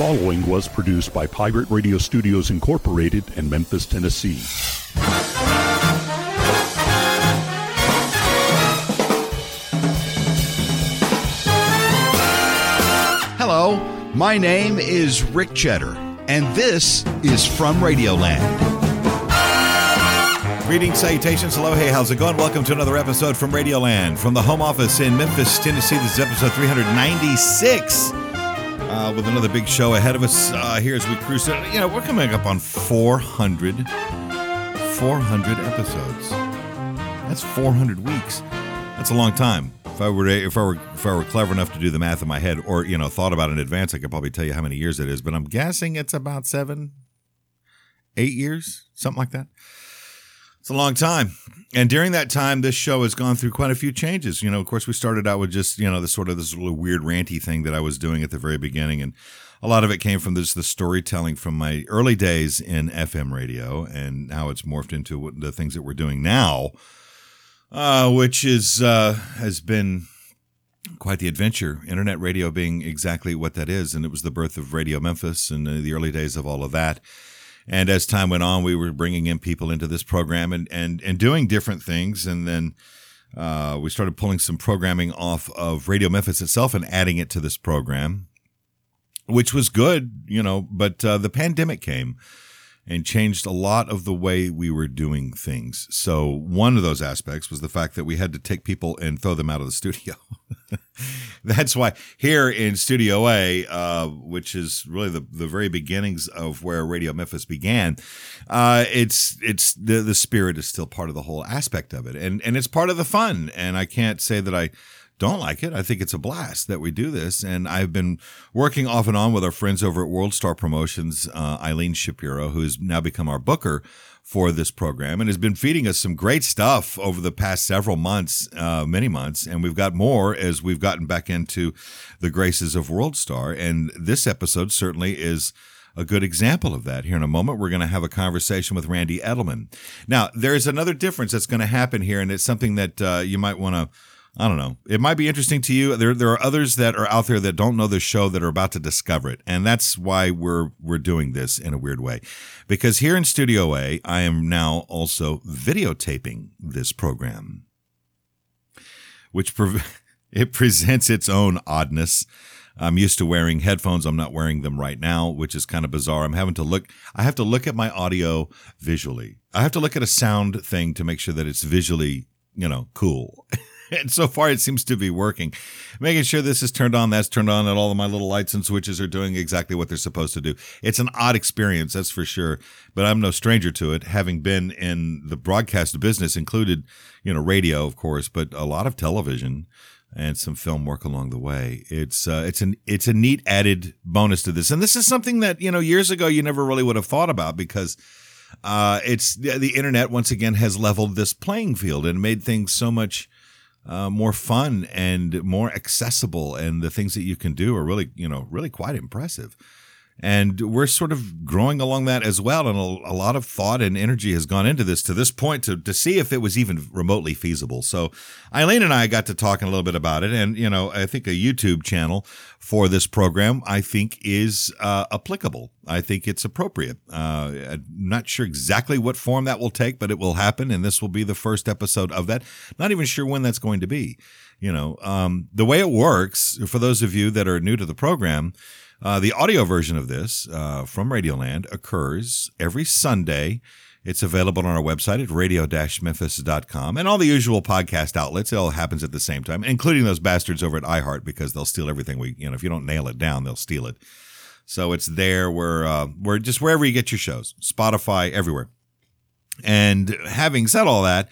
following was produced by Pirate Radio Studios Incorporated in Memphis, Tennessee. Hello, my name is Rick Cheddar, and this is From Radioland. Greetings, salutations, hello, hey, how's it going? Welcome to another episode from Radioland from the home office in Memphis, Tennessee. This is episode 396 uh, with another big show ahead of us uh, here as we cruise. You know, we're coming up on 400, 400 episodes. That's 400 weeks. That's a long time. If I were if I were if I were clever enough to do the math in my head, or you know, thought about it in advance, I could probably tell you how many years it is. But I'm guessing it's about seven, eight years, something like that. It's a long time. And during that time, this show has gone through quite a few changes. You know, of course, we started out with just, you know, the sort of this little weird ranty thing that I was doing at the very beginning. And a lot of it came from this, the storytelling from my early days in FM radio and how it's morphed into the things that we're doing now, uh, which is, uh, has been quite the adventure. Internet radio being exactly what that is. And it was the birth of Radio Memphis and the early days of all of that. And as time went on, we were bringing in people into this program and and and doing different things. And then uh, we started pulling some programming off of Radio Memphis itself and adding it to this program, which was good, you know. But uh, the pandemic came and changed a lot of the way we were doing things. So one of those aspects was the fact that we had to take people and throw them out of the studio. That's why here in Studio A, uh, which is really the, the very beginnings of where Radio Memphis began, uh, it's it's the the spirit is still part of the whole aspect of it, and and it's part of the fun. And I can't say that I don't like it. I think it's a blast that we do this. And I've been working off and on with our friends over at World Star Promotions, uh, Eileen Shapiro, who has now become our booker for this program and has been feeding us some great stuff over the past several months, uh, many months. And we've got more as we've gotten back into the graces of World Star. And this episode certainly is a good example of that. Here in a moment, we're going to have a conversation with Randy Edelman. Now, there's another difference that's going to happen here, and it's something that uh, you might want to I don't know. It might be interesting to you. There, there are others that are out there that don't know the show that are about to discover it, and that's why we're we're doing this in a weird way, because here in Studio A, I am now also videotaping this program, which pre- it presents its own oddness. I'm used to wearing headphones. I'm not wearing them right now, which is kind of bizarre. I'm having to look. I have to look at my audio visually. I have to look at a sound thing to make sure that it's visually, you know, cool. and so far it seems to be working. Making sure this is turned on, that's turned on, and all of my little lights and switches are doing exactly what they're supposed to do. It's an odd experience, that's for sure. But I'm no stranger to it, having been in the broadcast business, included, you know, radio, of course, but a lot of television and some film work along the way. It's uh, it's an it's a neat added bonus to this, and this is something that you know years ago you never really would have thought about because uh, it's the internet once again has leveled this playing field and made things so much uh, more fun and more accessible, and the things that you can do are really, you know, really quite impressive. And we're sort of growing along that as well. And a, a, lot of thought and energy has gone into this to this point to, to see if it was even remotely feasible. So Eileen and I got to talking a little bit about it. And, you know, I think a YouTube channel for this program, I think is uh, applicable. I think it's appropriate. Uh, I'm not sure exactly what form that will take, but it will happen. And this will be the first episode of that. Not even sure when that's going to be. You know, um, the way it works, for those of you that are new to the program, uh, the audio version of this uh, from Radioland occurs every Sunday. It's available on our website at radio-memphis.com and all the usual podcast outlets. It all happens at the same time, including those bastards over at iHeart because they'll steal everything we, you know, if you don't nail it down, they'll steal it. So it's there where, uh, where just wherever you get your shows, Spotify, everywhere. And having said all that,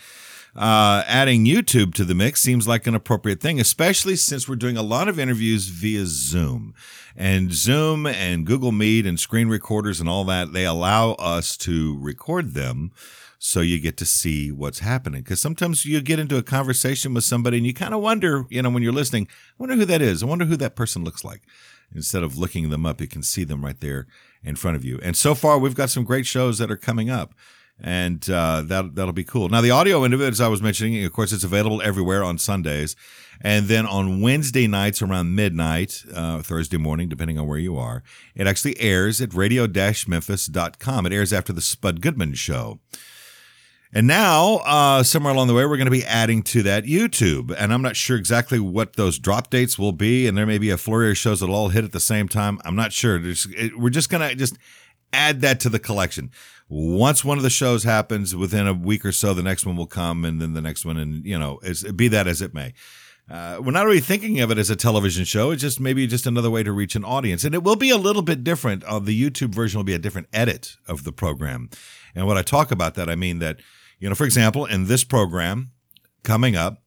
uh, adding YouTube to the mix seems like an appropriate thing, especially since we're doing a lot of interviews via Zoom. And Zoom and Google Meet and screen recorders and all that, they allow us to record them so you get to see what's happening. Because sometimes you get into a conversation with somebody and you kind of wonder, you know, when you're listening, I wonder who that is. I wonder who that person looks like. Instead of looking them up, you can see them right there in front of you. And so far, we've got some great shows that are coming up. and uh, that that'll be cool. Now the audio end of it, as I was mentioning, of course, it's available everywhere on Sundays, and then on Wednesday nights around midnight, uh, Thursday morning, depending on where you are, it actually airs at radio-memphis.com. It airs after the Spud Goodman show. And now, uh, somewhere along the way, we're going to be adding to that YouTube. And I'm not sure exactly what those drop dates will be. And there may be a flurry of shows that'll all hit at the same time. I'm not sure. It, we're just going to just add that to the collection. Once one of the shows happens, within a week or so, the next one will come, and then the next one, and you know, be that as it may. Uh, we're not really thinking of it as a television show. It's just maybe just another way to reach an audience, and it will be a little bit different. Uh, the YouTube version will be a different edit of the program, and when I talk about that, I mean that you know, for example, in this program coming up,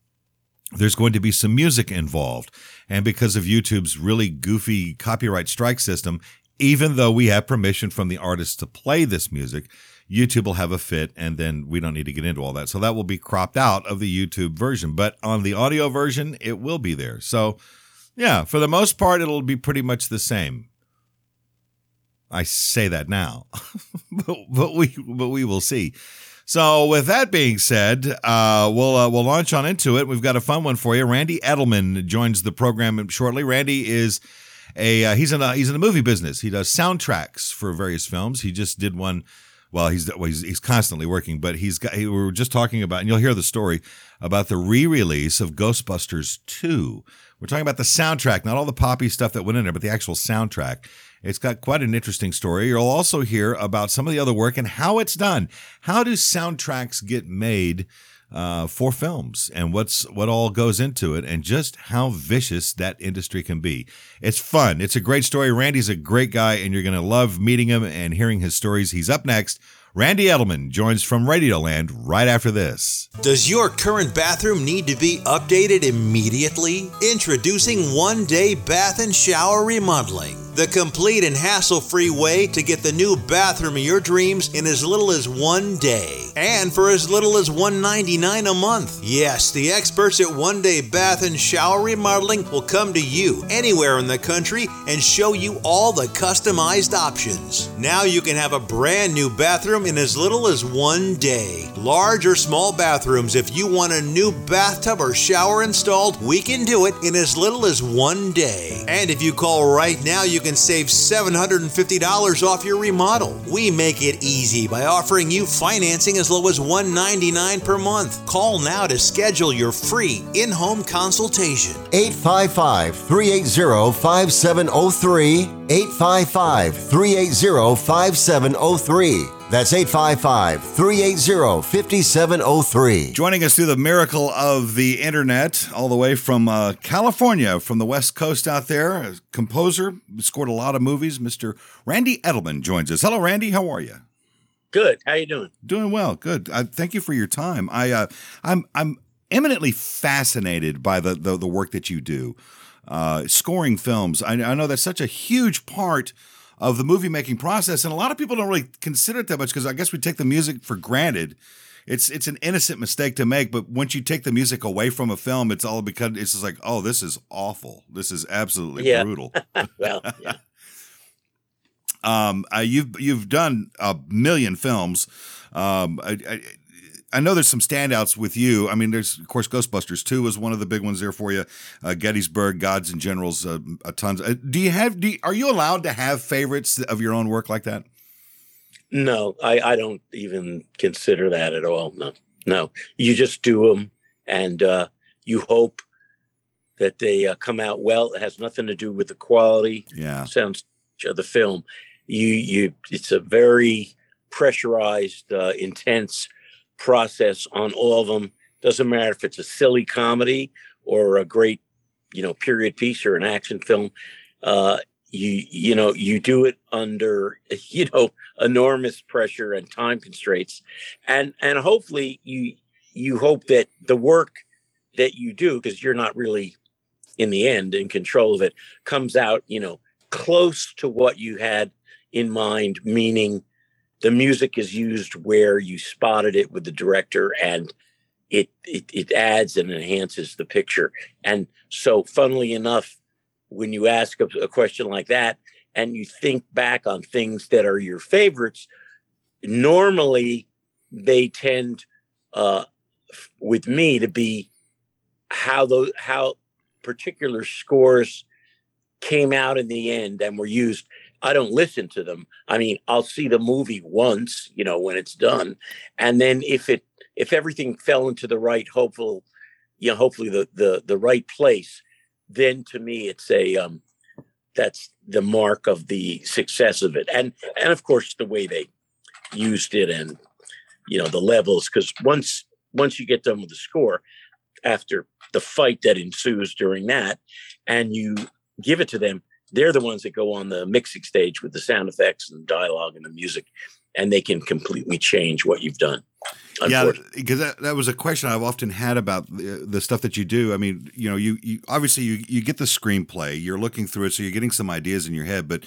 there's going to be some music involved. And because of YouTube's really goofy copyright strike system, even though we have permission from the artist to play this music, YouTube will have a fit, and then we don't need to get into all that. So that will be cropped out of the YouTube version. But on the audio version, it will be there. So, yeah, for the most part, it'll be pretty much the same. I say that now, but, but we but we will see. So, with that being said, uh, we'll uh, we'll launch on into it. We've got a fun one for you. Randy Edelman joins the program shortly. Randy is a uh, he's in a he's in the movie business. He does soundtracks for various films. He just did one. Well, he's well, he's, he's constantly working, but he's got. He, we were just talking about, and you'll hear the story about the re-release of Ghostbusters Two. We're talking about the soundtrack, not all the poppy stuff that went in there, but the actual soundtrack. It's got quite an interesting story. You'll also hear about some of the other work and how it's done. How do soundtracks get made? Uh, for films and what's what all goes into it and just how vicious that industry can be. It's fun. It's a great story. Randy's a great guy, and you're going to love meeting him and hearing his stories. He's up next. Randy Edelman joins from Radioland right after this. Does your current bathroom need to be updated immediately? Introducing One Day Bath and Shower Remodeling the complete and hassle free way to get the new bathroom of your dreams in as little as one day and for as little as 199 a month. Yes, the experts at One Day Bath and Shower Remodeling will come to you anywhere in the country and show you all the customized options. Now you can have a brand new bathroom in as little as one day. Large or small bathrooms, if you want a new bathtub or shower installed, we can do it in as little as one day. And if you call right now, you can save $750 off your remodel. We make it easy by offering you financing as low as 199 per month. Call now to schedule your free in home consultation. 855 380 5703. 855 380 5703. That's 855 380 5703. Joining us through the miracle of the internet, all the way from uh, California, from the West Coast out there, a composer, scored a lot of movies. Mr. Randy Edelman joins us. Hello, Randy. How are you? Good. How are you doing? Doing well. Good. Uh, thank you for your time. I, uh, I'm, I'm eminently fascinated by the, the, the work that you do. Uh, scoring films. I, I know that's such a huge part of the movie making process. And a lot of people don't really consider it that much because I guess we take the music for granted. It's it's an innocent mistake to make, but once you take the music away from a film, it's all because it's just like, oh, this is awful. This is absolutely yeah. brutal. well, yeah. um, uh, you've you've done a million films. Um, I, I, I know there's some standouts with you. I mean, there's of course Ghostbusters two was one of the big ones there for you. Uh, Gettysburg, Gods and Generals, uh, a tons. Uh, do you have? Do you, are you allowed to have favorites of your own work like that? No, I, I don't even consider that at all. No, no. You just do them, and uh, you hope that they uh, come out well. It has nothing to do with the quality. Yeah, sounds of the film. You you. It's a very pressurized, uh, intense process on all of them. Doesn't matter if it's a silly comedy or a great, you know, period piece or an action film. Uh, you you know you do it under you know enormous pressure and time constraints, and and hopefully you you hope that the work that you do because you're not really in the end in control of it comes out you know close to what you had in mind meaning the music is used where you spotted it with the director and it, it it adds and enhances the picture. And so funnily enough when you ask a, a question like that and you think back on things that are your favorites normally they tend uh, with me to be how those how particular scores came out in the end and were used i don't listen to them. I mean i'll see the movie once you know when it's done. And then if it if everything fell into the right hopeful you know hopefully the the the right place then to me it's a um that's the mark of the success of it. And and of course the way they used it and you know the levels because once once you get done with the score after the fight that ensues during that and you give it to them they're the ones that go on the mixing stage with the sound effects and dialogue and the music and they can completely change what you've done yeah because that, that was a question i've often had about the, the stuff that you do i mean you know you, you obviously you, you get the screenplay you're looking through it so you're getting some ideas in your head but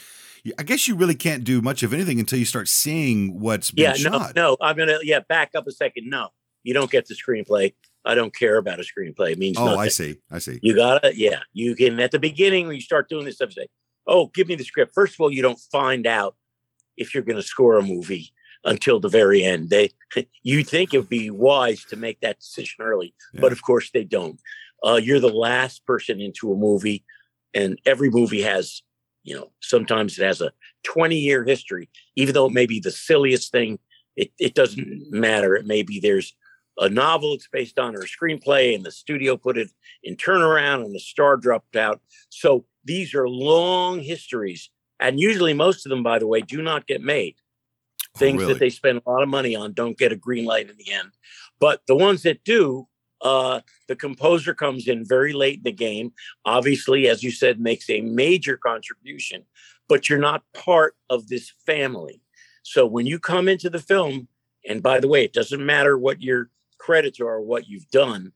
I guess you really can't do much of anything until you start seeing what's been yeah, shot. No, no, I'm gonna yeah back up a second. No, you don't get the screenplay. I don't care about a screenplay. It means oh, nothing. I see, I see. You gotta yeah. You can at the beginning when you start doing this stuff say, oh, give me the script. First of all, you don't find out if you're going to score a movie until the very end. They you think it would be wise to make that decision early, Yeah. but of course they don't. Uh, you're the last person into a movie, and every movie has, you know, sometimes it has a 20 year history, even though it may be the silliest thing. It it doesn't matter. It may be there's a novel it's based on or a screenplay, and the studio put it in turnaround, and the star dropped out. So these are long histories, and usually most of them, by the way, do not get made things really? that they spend a lot of money on don't get a green light in the end. But the ones that do, uh, the composer comes in very late in the game. Obviously, as you said, makes a major contribution, but you're not part of this family. So when you come into the film, and by the way, it doesn't matter what your credits are or what you've done,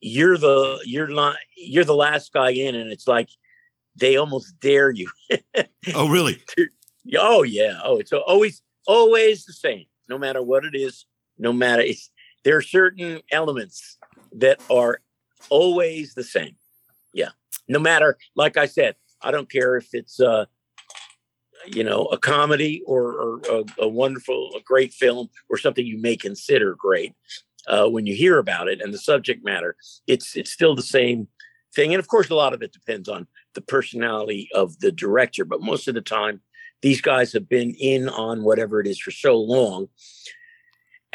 you're the you're not you're the last guy in, and it's like they almost dare you. Oh, really? Oh yeah. Oh, it's always always the same, no matter what it is. No matter it's, there are certain elements that are always the same. Yeah. No matter, like I said, I don't care if it's uh, you know, a comedy or, or a, a wonderful, a great film or something you may consider great. Uh, when you hear about it and the subject matter, it's it's still the same thing. And of course, a lot of it depends on the personality of the director, but most of the time, these guys have been in on whatever it is for so long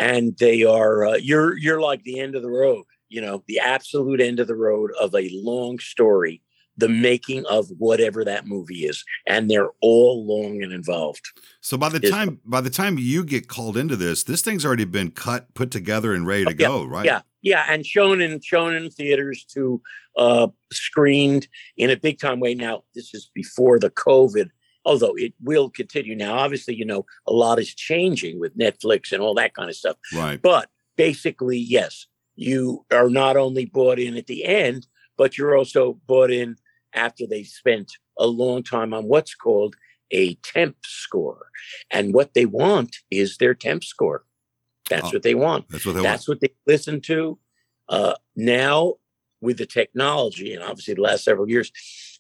and they are uh, you're you're like the end of the road you know the absolute end of the road of a long story the making of whatever that movie is and they're all long and involved. So by the time by the time you get called into this, this thing's already been cut, put together, and ready to Oh, yeah, go, right? yeah. Yeah and shown in shown in theaters to uh screened in a big time way. Now this is before the covid although it will continue. Now obviously you know a lot is changing with netflix and all that kind of stuff. Right. But basically, yes, you are not only bought in at the end, but you're also bought in after they've spent a long time on what's called a temp score. And what they want is their temp score. That's Oh, what they want. That's what they That's what they listen to. Uh, now, with the technology, and obviously the last several years,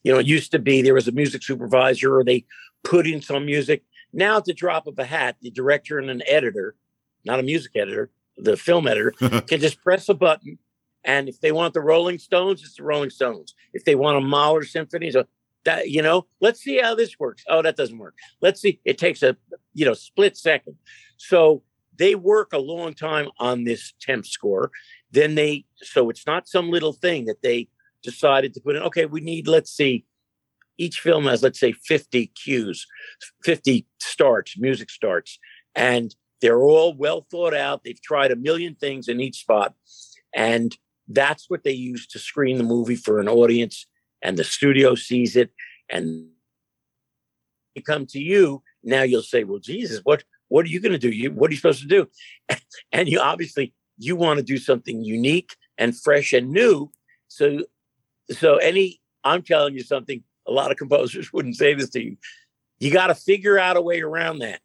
you know, it used to be there was a music supervisor or they put in some music. Now, at the drop of a hat, the director and an editor, not a music editor, the film editor, can just press a button. And if they want the Rolling Stones, it's the Rolling Stones. If they want a Mahler symphony, so that you know, let's see how this works. Oh, that doesn't work. Let's see. It takes a you know split second. So they work a long time on this temp score. Then they so it's not some little thing that they decided to put in. Okay, we need let's see. Each film has let's say 50 cues, 50 starts, music starts, and they're all well thought out. They've tried a million things in each spot. And that's what they use to screen the movie for an audience. And the studio sees it. And they come to you. Now you'll say, Well, Jesus, what what are you going to do? You what are you supposed to do? And you obviously you want to do something unique and fresh and new. So so any I'm telling you something, a lot of composers wouldn't say this to you. You got to figure out a way around that.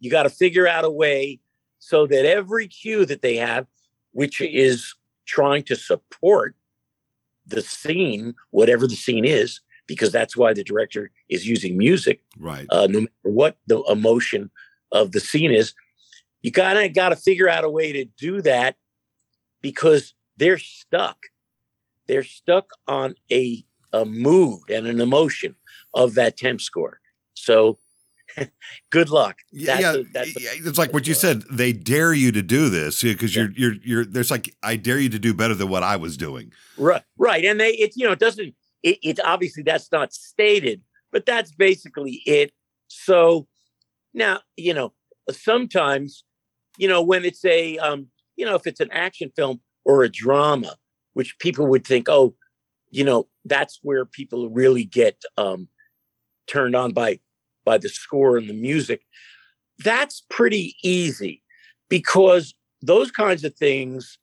You got to figure out a way so that every cue that they have, which is trying to support the scene, whatever the scene is, because that's why the director is using music, right. uh, no matter what the emotion of the scene is, you kind of got to figure out a way to do that because they're stuck. They're stuck on a a mood and an emotion of that temp score. So good luck. That's yeah, a, that's a, it's like what you said. They dare you to do this because yeah. you're you're you're. There's like I dare you to do better than what I was doing. Right, right, and they it you know it doesn't it, it obviously that's not stated, but that's basically it. So now you know sometimes you know when it's a um you know if it's an action film or a drama, which people would think oh you know that's where people really get um turned on by by the score and the music. That's pretty easy because those kinds of things,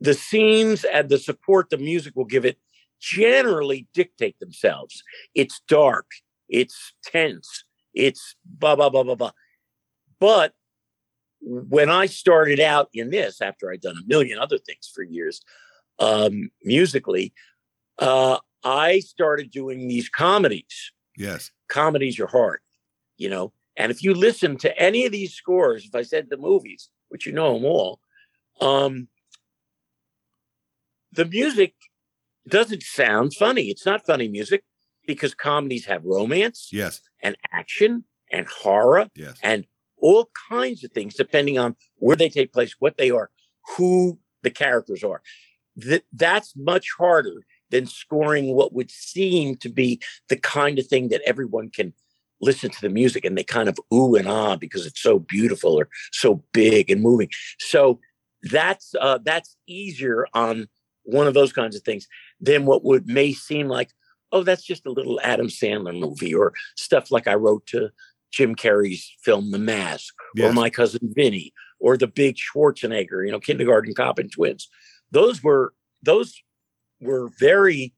the scenes and the support the music will give it generally dictate themselves. It's dark, it's tense, it's blah, blah, blah, blah, blah. But when I started out in this, after I'd done a million other things for years, um, musically, uh, I started doing these comedies. Yes comedies are hard, you know. And if you listen to any of these scores, if I said the movies, which you know them all, um, the music doesn't sound funny. It's not funny music because comedies have romance, yes, and action and horror, yes, and all kinds of things depending on where they take place, what they are, who the characters are. That that's much harder than scoring what would seem to be the kind of thing that everyone can listen to the music and they kind of ooh and ah because it's so beautiful or so big and moving. So that's uh, that's easier on one of those kinds of things than what would may seem like oh that's just a little Adam Sandler movie or stuff like I wrote to Jim Carrey's film The Mask yes. or My Cousin Vinny or the big Schwarzenegger, you know, Kindergarten Cop and Twins. Those were those were very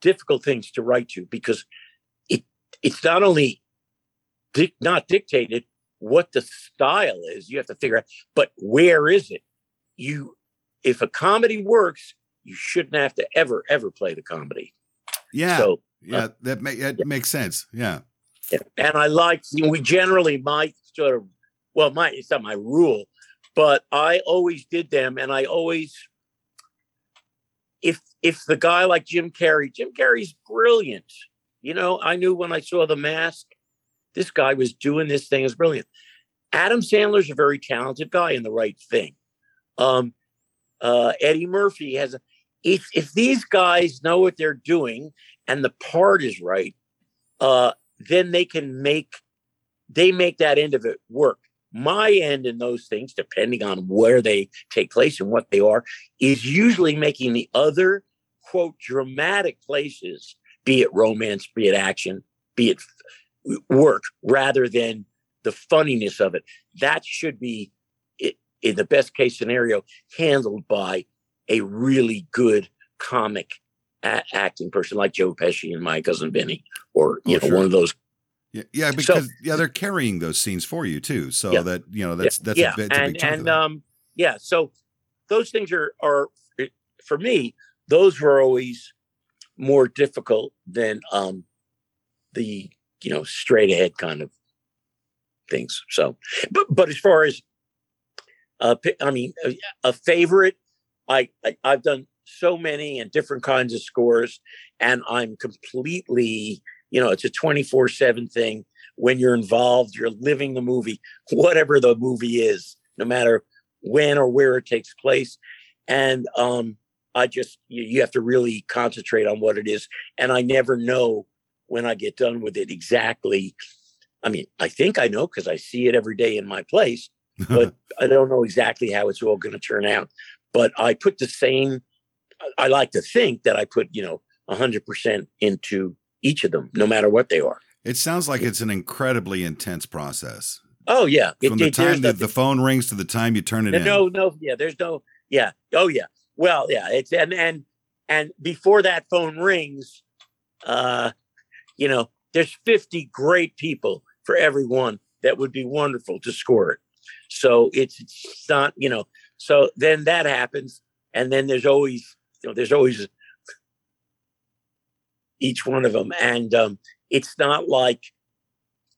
difficult things to write to because it it's not only not dictated what the style is you have to figure out but where is it you if a comedy works you shouldn't have to ever ever play the comedy yeah so yeah uh, that, ma- that yeah. makes sense yeah. yeah. and i like we generally my sort of well my it's not my rule but i always did them and i always if if the guy like Jim Carrey, Jim Carrey's brilliant. You know, I knew when I saw the mask, this guy was doing this thing is brilliant. Adam Sandler's a very talented guy in the right thing. Um, uh, Eddie Murphy has a, if if these guys know what they're doing and the part is right, uh, then they can make they make that end of it work my end in those things, depending on where they take place and what they are, is usually making the other quote dramatic places, be it romance, be it action, be it work, rather than the funniness of it. That should be, in the best case scenario, handled by a really good comic a- acting person like Joe Pesci and my cousin Vinny, or you oh, know, sure. one of those yeah, yeah, because so, yeah, they're carrying those scenes for you too. So yeah, that you know that's that's yeah, a, bit, and and um yeah, so those things are are for me those were always more difficult than um the you know straight ahead kind of things. So, but but as far as uh, I mean, a, a favorite, I, I I've done so many and different kinds of scores, and I'm completely you know, it's a 24 7 thing. When you're involved, you're living the movie, whatever the movie is, no matter when or where it takes place. And um, I just, you, you have to really concentrate on what it is. And I never know when I get done with it exactly. I mean, I think I know because I see it every day in my place, but I don't know exactly how it's all going to turn out. But I put the same, I like to think that I put, you know, 100% into each of them, no matter what they are. It sounds like it's an incredibly intense process. Oh yeah, from it, the time that the phone rings to the time you turn it in. No, no, yeah. There's no, yeah. Oh yeah. Well, yeah. It's and and and before that phone rings, uh, you know, there's 50 great people for everyone that would be wonderful to score it. So it's, it's not, you know. So then that happens, and then there's always, you know, there's always each one of them. And um, it's not like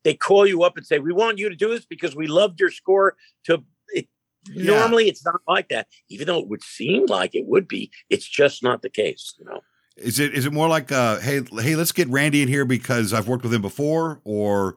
they call you up and say, "We want you to do this because we loved your score to Yeah. Normally, it's not like that, even though it would seem like it would be. It's just not the case. You know. Is it is it more like uh hey hey let's get Randy in here because I've worked with him before or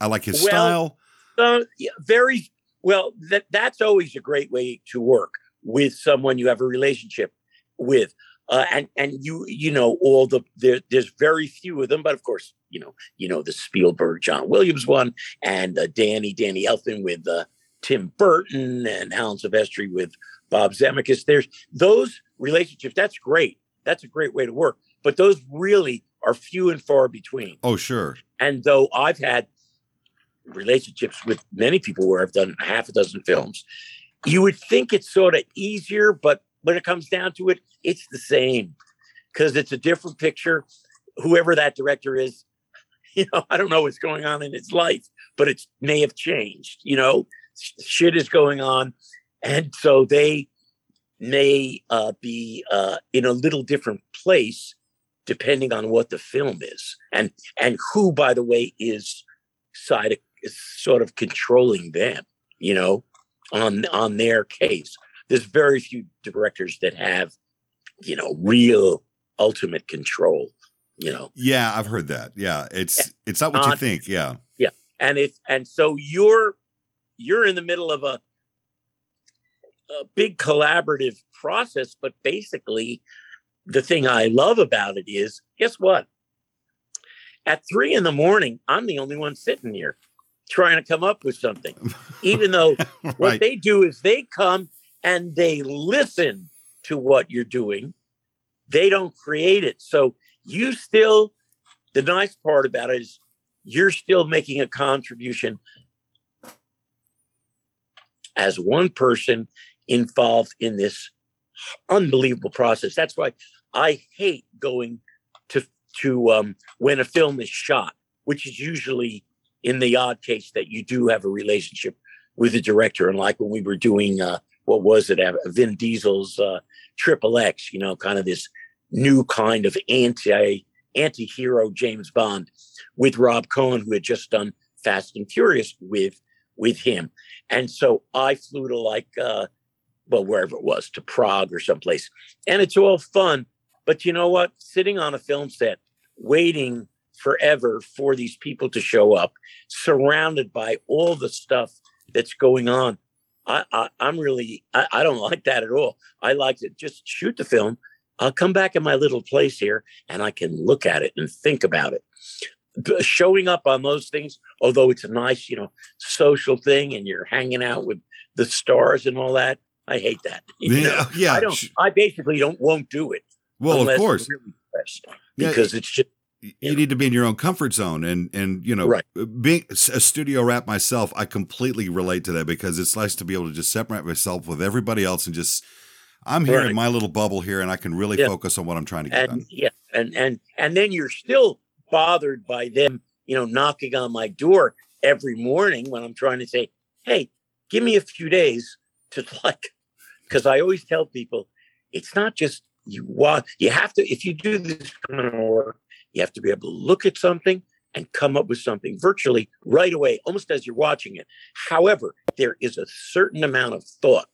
I like his Well, style? Uh, yeah, very well. That that's always a great way to work with someone you have a relationship with, uh, and and you you know all the there, there's very few of them, but of course you know you know the Spielberg John Williams one and uh, Danny Danny Elfman with uh, Tim Burton and Alan Silvestri with Bob Zemeckis. There's those relationships. That's great. That's a great way to work, but those really are few and far between. Oh sure. And though I've had relationships with many people where I've done half a dozen films, you would think it's sort of easier, but when it comes down to it, it's the same because it's a different picture. Whoever that director is, you know, I don't know what's going on in his life, but it may have changed. You know, shit is going on, and so they may uh, be uh, in a little different place depending on what the film is and and who by the way is side of, is sort of controlling them you know on on their case there's very few directors that have you know real ultimate control you know Yeah, I've heard that. Yeah, it's it's not what you think. Yeah. Yeah, and if and so you're you're in the middle of a a big collaborative process but basically the thing i love about it is guess what? At three in the morning i'm the only one sitting here trying to come up with something even though what they do is they come and they listen to what you're doing. They don't create it. So you still the nice part about it is you're still making a contribution as one person involved in this unbelievable process. That's why i hate going to to um when a film is shot which is usually in the odd case that you do have a relationship with the director. And like when we were doing uh what was it uh, vin diesel's uh triple x you know kind of this new kind of anti anti-hero james bond with rob cohen who had just done fast and furious with with him and so i flew to like uh well wherever it was to prague or someplace. And it's all fun but you know what? Sitting on a film set waiting forever for these people to show up surrounded by all the stuff that's going on i, I i'm really I, I don't like that at all. I like to just shoot the film. I'll come back in my little place here and i can look at it and think about it showing up on those things although it's a nice you know social thing and you're hanging out with the stars and all that i hate that you know? Yeah, yeah. i don't i basically don't won't do it Well, of course. really pressed, Yeah, because it's just you Yeah. need to be in your own comfort zone and and you know Right. Uh, being a studio rap myself i completely relate to that because it's nice to be able to just separate myself with everybody else and just i'm here in my little bubble here and i can really Yeah. focus on what i'm trying to get and done yeah and and and then you're still bothered by them you know knocking on my door every morning when i'm trying to say hey give me a few days to like because i always tell people it's not just you want you have to if you do this kind of work you have to be able to look at something and come up with something virtually right away almost as you're watching it. However there is a certain amount of thought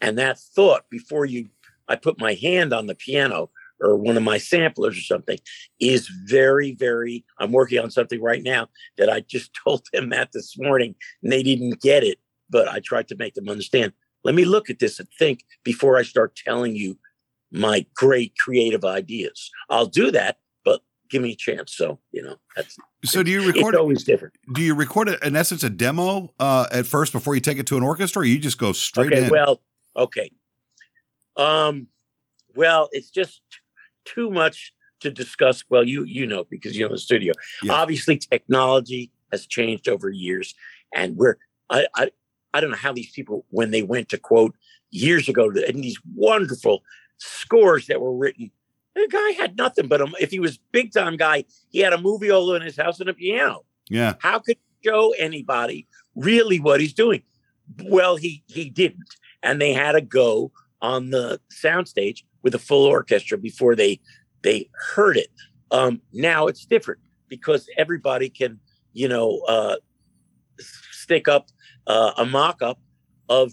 and that thought before you i put my hand on the piano or one of my samplers or something is very very i'm working on something right now that i just told them that this morning and they didn't get it but i tried to make them understand. Let me look at this and think before i start telling you my great creative ideas. I'll do that but give me a chance. So you know that's so do you it's record always different. do you record it in essence a demo uh at first before you take it to an orchestra or you just go straight okay in? well okay. Um well it's just too much to discuss well you you know because you're in the studio Yeah. obviously technology has changed over years and we're I, I i don't know how these people when they went to quote years ago and these wonderful scores that were written the guy had nothing but um, if he was big time guy he had a moviola in his house and a piano yeah how could show anybody really what he's doing? Well, he he didn't, and they had to go on the soundstage with a full orchestra before they they heard it. Um, now it's different because everybody can, you know, uh, stick up uh, a mock-up of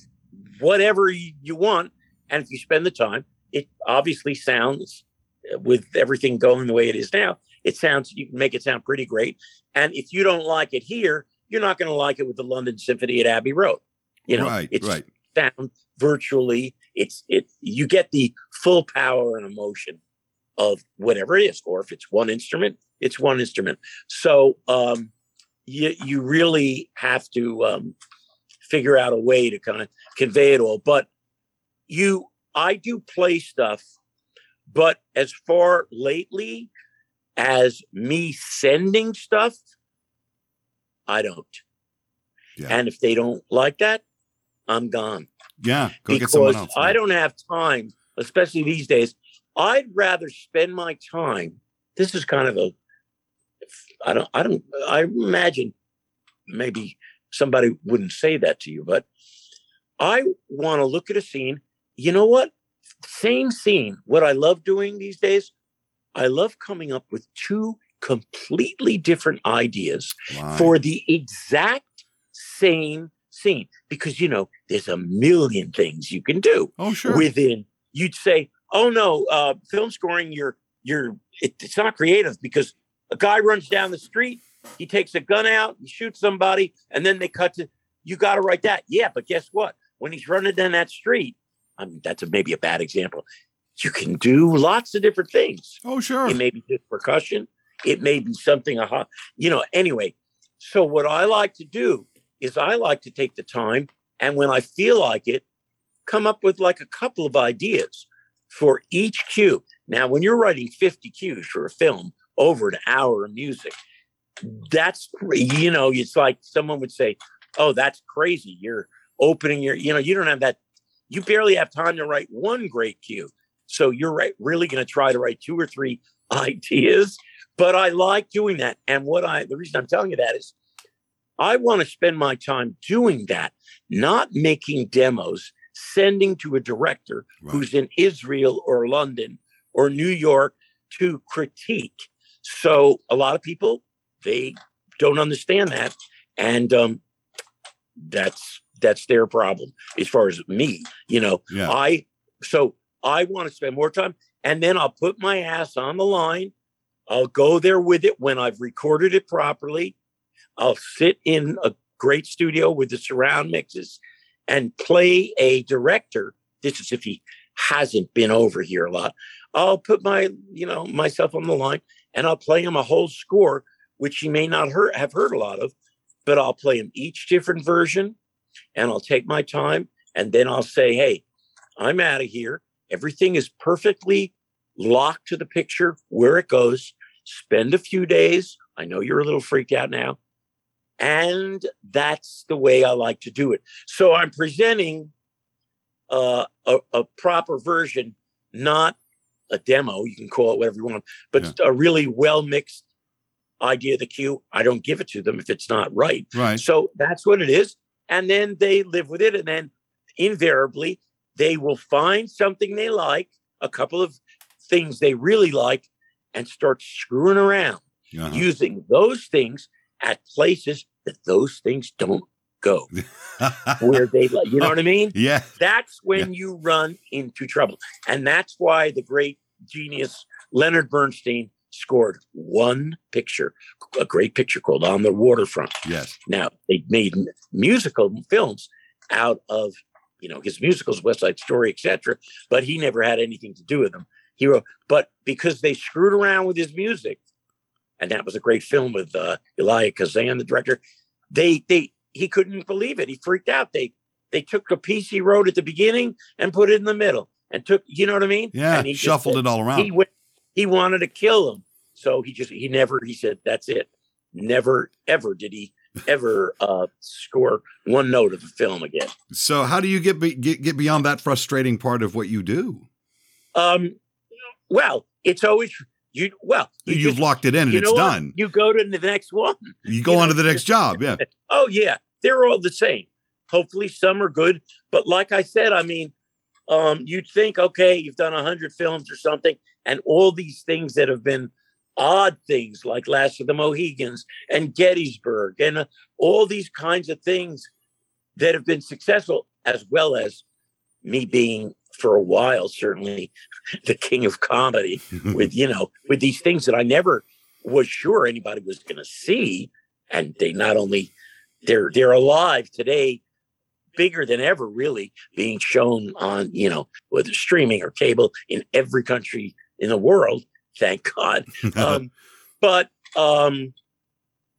whatever you, you want. And if you spend the time, it obviously sounds uh, with everything going the way it is now, it sounds you can make it sound pretty great. And if you don't like it here, you're not going to like it with the London Symphony at Abbey Road. You know, right, it's right. sound virtually. It's it. You get the full power and emotion of whatever it is, or if it's one instrument, it's one instrument. So um, you you really have to um, figure out a way to kind of convey it all. But you, I do play stuff, but as far lately as me sending stuff, I don't. Yeah. And if they don't like that, I'm gone Yeah, go get someone because else. I don't have time, especially these days. I'd rather spend my time. This is kind of a, I don't, I don't, I imagine maybe somebody wouldn't say that to you, but I want to look at a scene. You know what? Same scene. What I love doing these days, I love coming up with two completely different ideas Right. for the exact same scene because you know there's a million things you can do oh, sure. within you'd say oh no uh film scoring you're you're it, it's not creative because a guy runs down the street he takes a gun out he shoots somebody and then they cut to you got to write that yeah but guess what when he's running down that street i mean that's a, maybe a bad example you can do lots of different things oh, sure. it may be just percussion. It may be something, a hot, you know, anyway. So what I like to do is I like to take the time and when I feel like it, come up with like a couple of ideas for each cue. Now, when you're writing 50 cues for a film over an hour of music, that's you know, it's like someone would say, Oh, that's crazy. You're opening your, you know, you don't have that, you barely have time to write one great cue. So you're right, really going to try to write two or three ideas. But I like doing that. And what I, the reason I'm telling you that is I want to spend my time doing that, not making demos, sending to a director Right. who's in Israel or London or New York to critique. So a lot of people, they don't understand that. And um, that's, that's their problem as far as me, you know, Yeah. I so I want to spend more time and then I'll put my ass on the line. I'll go there with it when I've recorded it properly. I'll sit in a great studio with the surround mixes and play a director. This is if he hasn't been over here a lot. I'll put my, you know, myself on the line and I'll play him a whole score, which he may not have heard a lot of, but I'll play him each different version and I'll take my time and then I'll say, hey, I'm out of here. Everything is perfectly locked to the picture where it goes. Spend a few days. I know you're a little freaked out now. And that's the way I like to do it. So I'm presenting uh, a, a proper version, not a demo. You can call it whatever you want, but a really well mixed idea of the cue. I don't give it to them if it's not right. right. So that's what it is. And then they live with it. And then invariably, they will find something they like, a couple of things they really like, and start screwing around Uh-huh. using those things at places that those things don't go, where they. You know what I mean? yeah. That's when you run into trouble. And that's why the great genius Leonard Bernstein scored one picture, a great picture called On the Waterfront. Yes. Now they made musical films out of you know his musicals, West Side Story, etc. But he never had anything to do with them. He wrote, but because they screwed around with his music, and that was a great film with uh, Elia Kazan, the director. They they he couldn't believe it. He freaked out. They they took a piece he wrote at the beginning and put it in the middle, and took you know what I mean? Yeah. and he Shuffled said- it all around. he went, he wanted to kill him. So he just he never he said that's it. Never ever did he ever uh score one note of a film again. so how do you get, be, get get beyond that frustrating part of what you do? Um well, it's always you well you You've just- locked it in and it's done. You go to the next one. You go you on know, to the next job. Yeah. Oh yeah, they're all the same. Hopefully some are good, but like I said, I mean, um, you'd think, okay, you've done a hundred films or something, and all these things that have been odd things like Last of the Mohicans and Gettysburg and uh, all these kinds of things that have been successful. as well as me being for a while certainly the king of comedy with you know with these things that I never was sure anybody was going to see, and they not only they're they're alive today bigger than ever really being shown on you know whether streaming or cable in every country in the world thank god. Um, but um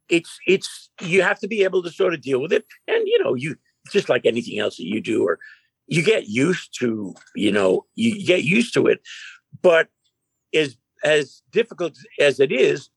it's it's you have to be able to sort of deal with it. And you know you just like anything else that you do or you get used to you know you get used to it but as as difficult as it is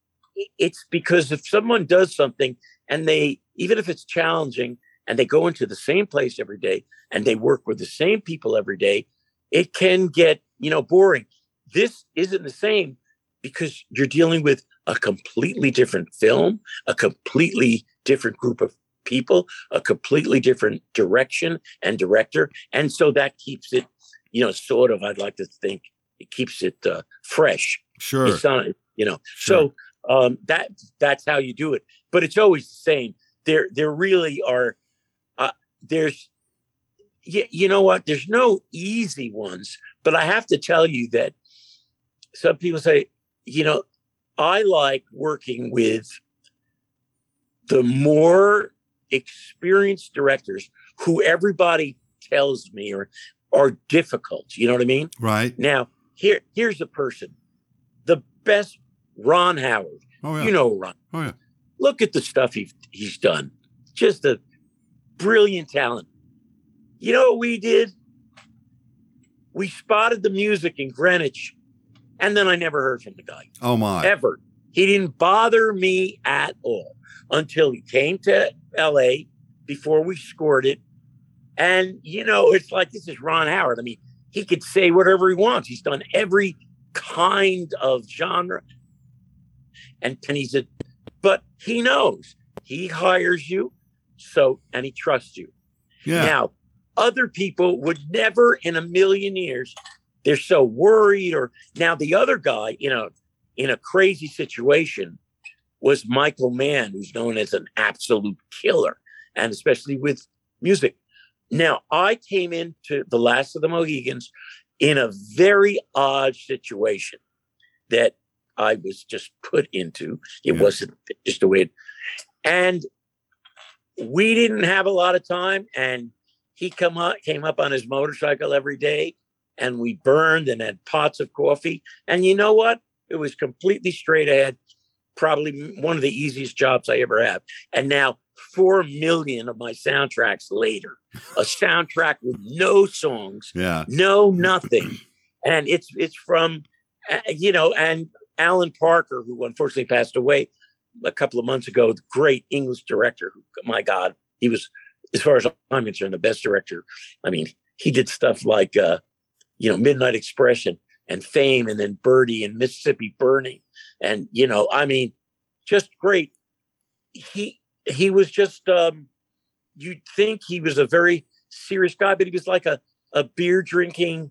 it's because if someone does something and they even if it's challenging and they go into the same place every day and they work with the same people every day, it can get, you know, boring. This isn't the same because you're dealing with a completely different film, a completely different group of people, a completely different direction and director. And so that keeps it, you know, sort of, I'd like to think it keeps it uh, fresh. Sure. It's not, you know, sure. so um, that that's how you do it. But it's always the same. There, there really are uh, there's you, you know what there's no easy ones but i have to tell you that some people say you know i like working with the more experienced directors who everybody tells me are are difficult you know what i mean right now here here's a person the best ron howard oh, yeah. you know ron oh yeah look at the stuff he, he's done just a brilliant talent. You know what we did? We spotted the music in Greenwich, and then I never heard from the guy. Oh my! Ever. He didn't bother me at all until he came to LA before we scored it. And you know, it's like this is Ron Howard. I mean, he could say whatever he wants. He's done every kind of genre. And, and he's a, but he knows he hires you so, and he trusts you. Yeah. Now, other people would never in a million years, they're so worried. Or now the other guy, you know, in a crazy situation was Michael Mann, who's known as an absolute killer, and especially with music. Now, I came into The Last of the Mohicans in a very odd situation that I was just put into. It yeah. wasn't just the way it, and we didn't have a lot of time and he come up came up on his motorcycle every day and we burned and had pots of coffee and you know what it was completely straight ahead probably one of the easiest jobs i ever had. and now four million of my soundtracks later a soundtrack with no songs yeah no nothing and it's it's from uh, you know and alan parker who unfortunately passed away a couple of months ago, the great English director. My God, he was, as far as I'm concerned, the best director. I mean, he did stuff like, uh, you know, Midnight Expression and Fame, and then Birdy and Mississippi Burning, and you know, I mean, just great. He he was just, um, you'd think he was a very serious guy, but he was like a a beer drinking,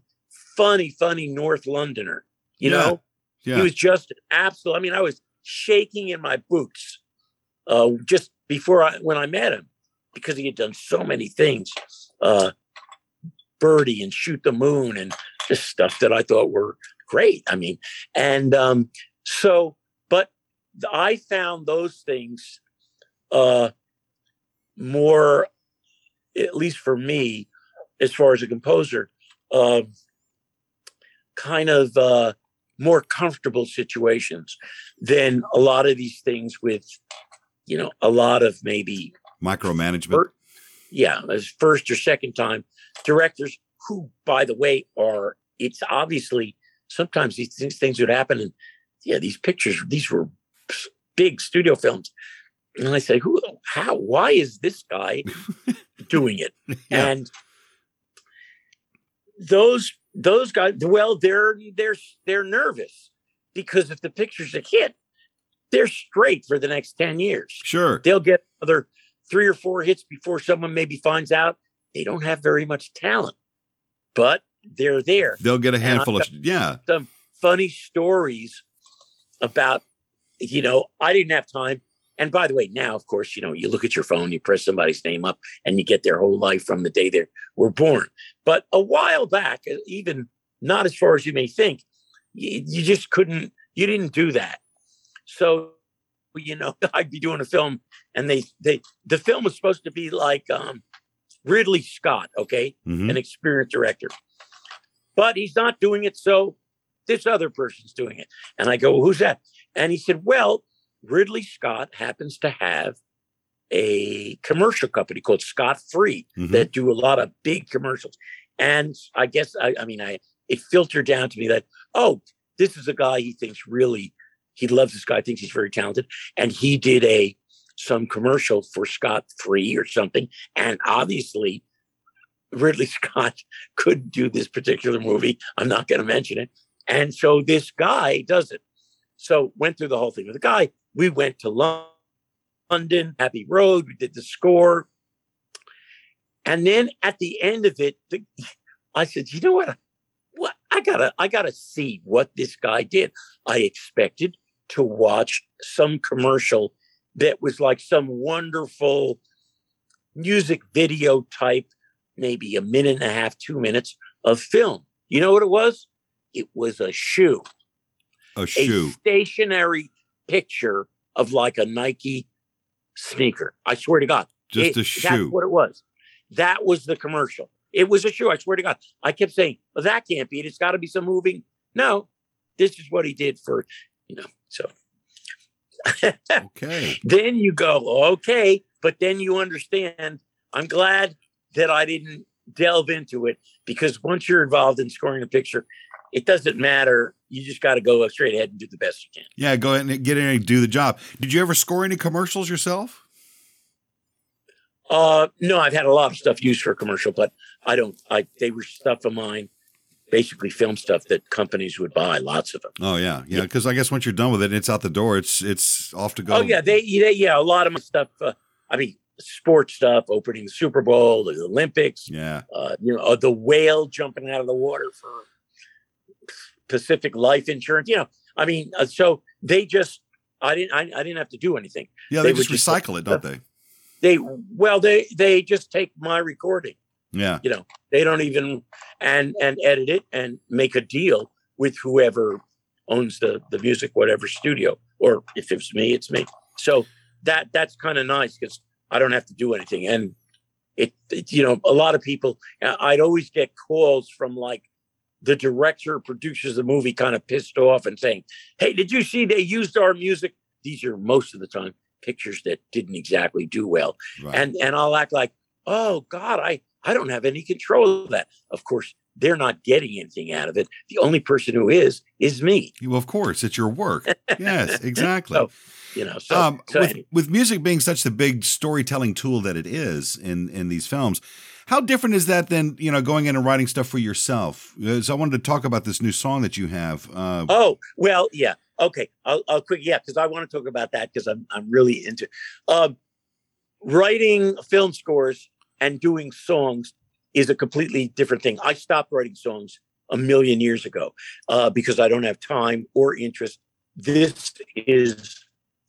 funny, funny North Londoner. You Yeah. know, Yeah. he was just absolute. I mean, I was shaking in my boots uh, just before I when I met him because he had done so many things, uh, Birdy and Shoot the Moon and just stuff that I thought were great. I mean, and um, so, but I found those things uh, more, at least for me, as far as a composer, um, kind of uh, more comfortable situations than a lot of these things with, you know, a lot of maybe Micromanagement. yeah, as first or second time directors who, by the way, are it's obviously sometimes these things, things would happen and yeah, these pictures, these were big studio films. And I say, who, how, why is this guy doing it? Yeah. And those those guys, well, they're they're they're nervous because if the picture's a hit, they're straight for the next 10 years Sure. they'll get another three or four hits before someone maybe finds out they don't have very much talent, but they're there. They'll get a handful of yeah. Some funny stories about, you know, I didn't have time. And by the way, now, of course, you know, you look at your phone, you press somebody's name up, and you get their whole life from the day they were born. But a while back, uh, even not as far as you may think, you, you just couldn't, you didn't do that. So, you know, I'd be doing a film, and they, they, the film was supposed to be like um, Ridley Scott, okay, Mhm. an experienced director, but he's not doing it. So this other person's doing it. And I go, who's that? And he said, well, Ridley Scott happens to have a commercial company called Scott Free Mhm. that do a lot of big commercials. And I guess I, I mean I it filtered down to me that, oh, this is a guy he thinks really he loves this guy, thinks he's very talented. And he did a some commercial for Scott Free or something. And obviously Ridley Scott couldn't do this particular movie. I'm not going to mention it. And so this guy does it. So went through the whole thing with the guy. We went to London, Abbey Road. We did the score. And then at the end of it, the, I said, you know what? What I gotta, I gotta see what this guy did. I expected to watch some commercial that was like some wonderful music video type, maybe a minute and a half, two minutes of film. You know what it was? It was a shoe A a shoe. stationary picture of like a Nike sneaker. I swear to God. Just It- a That's shoe. what it was. That was the commercial. It was a shoe. I swear to God. I kept saying, well, that can't be it. It's got to be some moving. No, this is what he did for, you know, so. Okay. then you go, okay, but then you understand. I'm glad that I didn't delve into it because once you're involved in scoring a picture, it doesn't matter. You just got to go straight ahead and do the best you can. Yeah, go ahead and get in and do the job. Did you ever score any commercials yourself? Uh, no, I've had a lot of stuff used for commercial, but I don't. I they were stuff of mine, basically film stuff that companies would buy. Lots of them. Oh yeah, yeah. Because I guess once you're done with it, and it's out the door. It's it's off to go. Oh yeah, they, they yeah, a lot of my stuff. Uh, I mean, sports stuff, opening the Super Bowl, the Olympics. yeah. Uh, you know, uh, the whale jumping out of the water for Pacific Life Insurance. You know, I mean, uh, so they just. I didn't. I, I didn't have to do anything. Yeah, they, They just just- recycle it, don't they? They well, they they just take my recording. Yeah. you know they don't even and and edit it and make a deal with whoever owns the the music whatever studio or if it's me it's me so that that's kind of nice because i don't have to do anything and it, it you know a lot of people I- i'd always get calls from like the director or producers of the movie kind of pissed off and saying hey did you see they used our music these are most of the time pictures that didn't exactly do well Right. and and I'll act like, oh God, I I don't have any control of that. Of course, they're not getting anything out of it. The only person who is is me. well, of course, it's your work. yes, exactly. So, You know, so, um, so with, anyway. with music being such the big storytelling tool that it is in in these films, how different is that than you know going in and writing stuff for yourself? So I wanted to talk about this new song that you have. Uh, Oh well, yeah. Okay, I'll, I'll quick. Yeah, because I want to talk about that because I'm I'm really into um, writing film scores and doing songs is a completely different thing. I stopped writing songs a million years ago uh, because I don't have time or interest. This is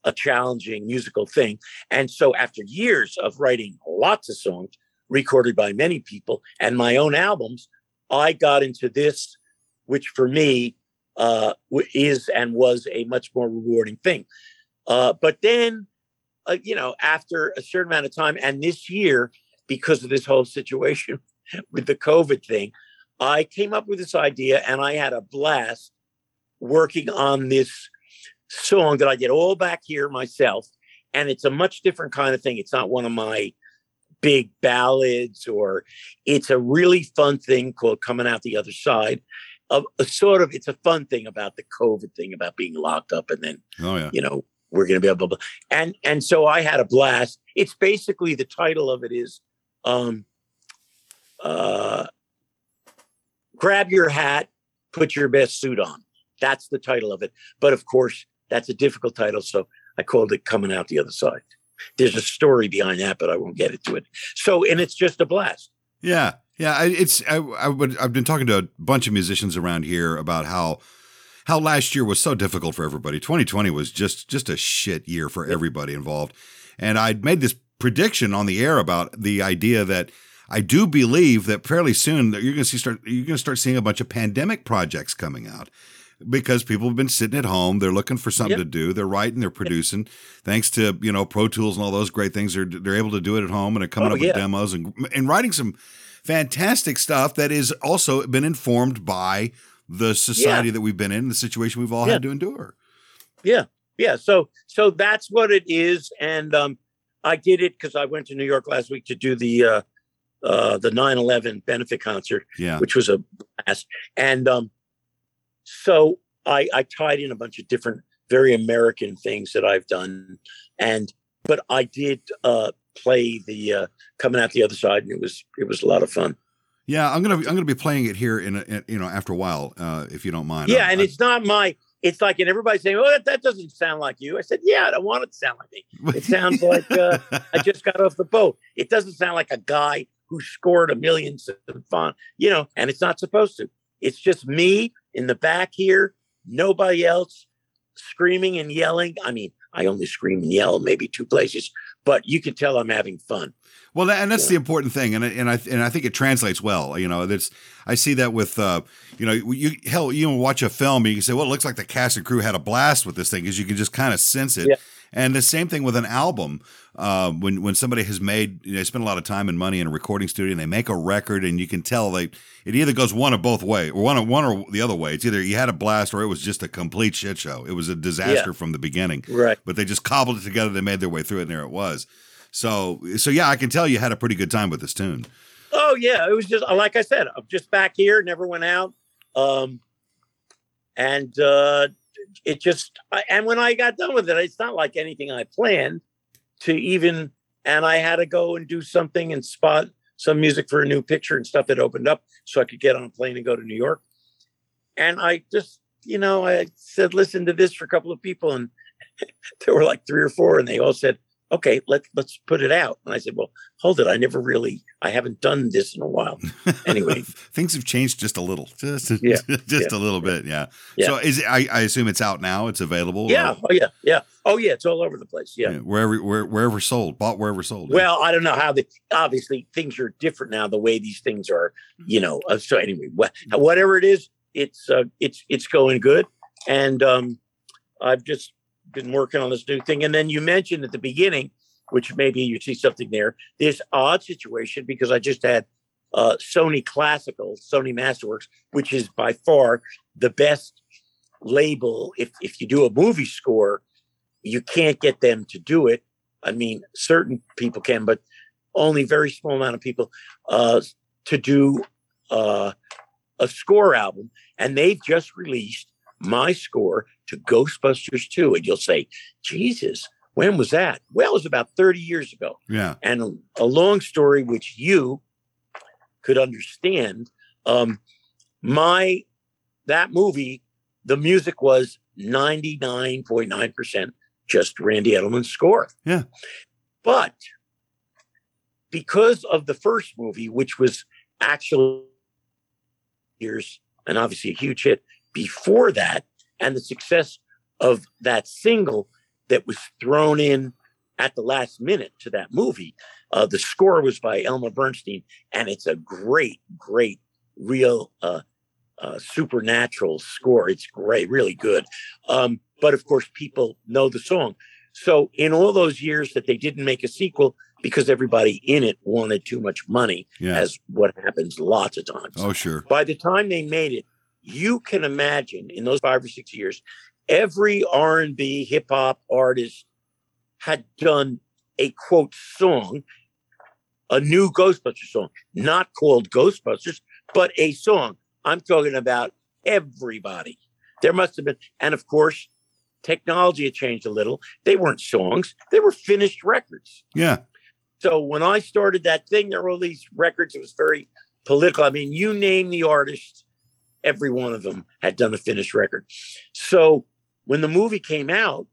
a challenging musical thing, and so after years of writing lots of songs recorded by many people and my own albums, I got into this, which for me uh, is and was a much more rewarding thing. Uh, but then, uh, you know, after a certain amount of time, and this year, because of this whole situation with the COVID thing, I came up with this idea and I had a blast working on this song that I did all back here myself. And it's a much different kind of thing. It's not one of my big ballads or it's a really fun thing called Coming Out the Other Side a, a sort of it's a fun thing about the COVID thing about being locked up and then oh yeah, you know we're going to be able to and and so I had a blast. It's basically the title of it is um uh grab your hat, put your best suit on. That's the title of it. But of course, that's a difficult title, so I called it coming out the other side. There's a story behind that, but I won't get into it. So, and it's just a blast. yeah, yeah. I, it's I, I would I've been talking to a bunch of musicians around here about how how last year was so difficult for everybody. 2020 was just just a shit year for everybody involved. And I'd made this prediction on the air about the idea that I do believe that fairly soon that you're going to see start you're going to start seeing a bunch of pandemic projects coming out because people have been sitting at home. They're looking for something Yep. to do. They're writing. They're producing. Thanks to you know Pro Tools and all those great things, they're they're able to do it at home and are coming Oh, up yeah. with demos and and writing some fantastic stuff that is also been informed by the society that we've been in, the situation we've all Yeah. had to endure. Yeah, yeah. So so that's what it is, and um, I did it because I went to New York last week to do the uh, uh, the 9/11 benefit concert, Yeah. which was a blast. And um, so I, I tied in a bunch of different, very American things that I've done, and but I did uh, play the uh, coming out the other side, and it was it was a lot of fun. Yeah, I'm gonna I'm gonna be playing it here in, a, in you know after a while, uh, if you don't mind. Yeah, I- and I- it's not my. It's like, and everybody's saying, "Oh, that, that doesn't sound like you." I said, "Yeah, I don't want it to sound like me. It sounds like uh, I just got off the boat. It doesn't sound like a guy who scored a million fun, you know, and it's not supposed to. It's just me in the back here, nobody else screaming and yelling. I mean, I only scream and yell maybe two places, but you can tell I'm having fun. Well, and that's Yeah. the important thing, and I- and I and I think it translates well. You know, that's I see that with uh, you know, you hell, you watch a film, and you can say, well, it looks like the cast and crew had a blast with this thing, because you can just kind of sense it. Yeah. And the same thing with an album. Uh, when when somebody has made, you know, they spend a lot of time and money in a recording studio, and they make a record, and you can tell they it either goes one of both way, or one or one or the other way. It's either you had a blast, or it was just a complete shit show. It was a disaster from the beginning Right. but they just cobbled it together. They made their way through it, and there it was. So, so yeah, I can tell you had a pretty good time with this tune. Oh yeah, it was just like I said, I'm just back here, never went out. Um and uh it just and when I got done with it, it's not like anything I planned to even and I had to go and do something and spot some music for a new picture and stuff that opened up so I could get on a plane and go to New York. And I just, you know, I said, listen to this for a couple of people, and there were like three or four, and they all said, okay, let, let's put it out. And I said, well, hold it. I never really, I haven't done this in a while. Anyway. things have changed just a little, just Yeah, just yeah, a little bit, yeah. Yeah. So, is it, I, I assume it's out now? It's available. or- Yeah. Oh, yeah. Yeah. Oh, yeah. It's all over the place. Yeah. wherever where, wherever sold, bought wherever sold. Well, I don't know how the obviously things are different now. The way these things are, you know. Uh, so anyway, wha- whatever it is, it's uh, it's it's going good, and um, I've just been working on this new thing. And then you mentioned at the beginning, which maybe you see something there. This odd situation because I just had uh, Sony Classical, Sony Masterworks, which is by far the best label. If if you do a movie score, you can't get them to do it. I mean, certain people can, but only very small amount of people uh, to do uh, a score album. And they've just released my score to Ghostbusters 2. And you'll say, Jesus, when was that? Well, it was about 30 years ago. yeah, And a, a long story which you could understand. Um, my that movie, the music was 99.9% just Randy Edelman's score. Yeah. But because of the first movie, which was actually years and obviously a huge hit before that, and the success of that single that was thrown in at the last minute to that movie, uh, the score was by Elmer Bernstein, and it's a great, great, real uh, uh, supernatural score. It's great, really good. Um, but of course, people know the song. So in all those years that they didn't make a sequel because everybody in it wanted too much money, yeah. as what happens lots of times. oh, sure. By the time they made it, you can imagine in those five or six years, every R and B hip hop artist had done a quote song, a new Ghostbusters song, not called Ghostbusters, but a song. I'm talking about everybody. There must have been, and of course, technology had changed a little. They weren't songs; they were finished records. Yeah, So when I started that thing, there were all these records. It was very political. I mean, you name the artist, every one of them had done a finished record. So when the movie came out,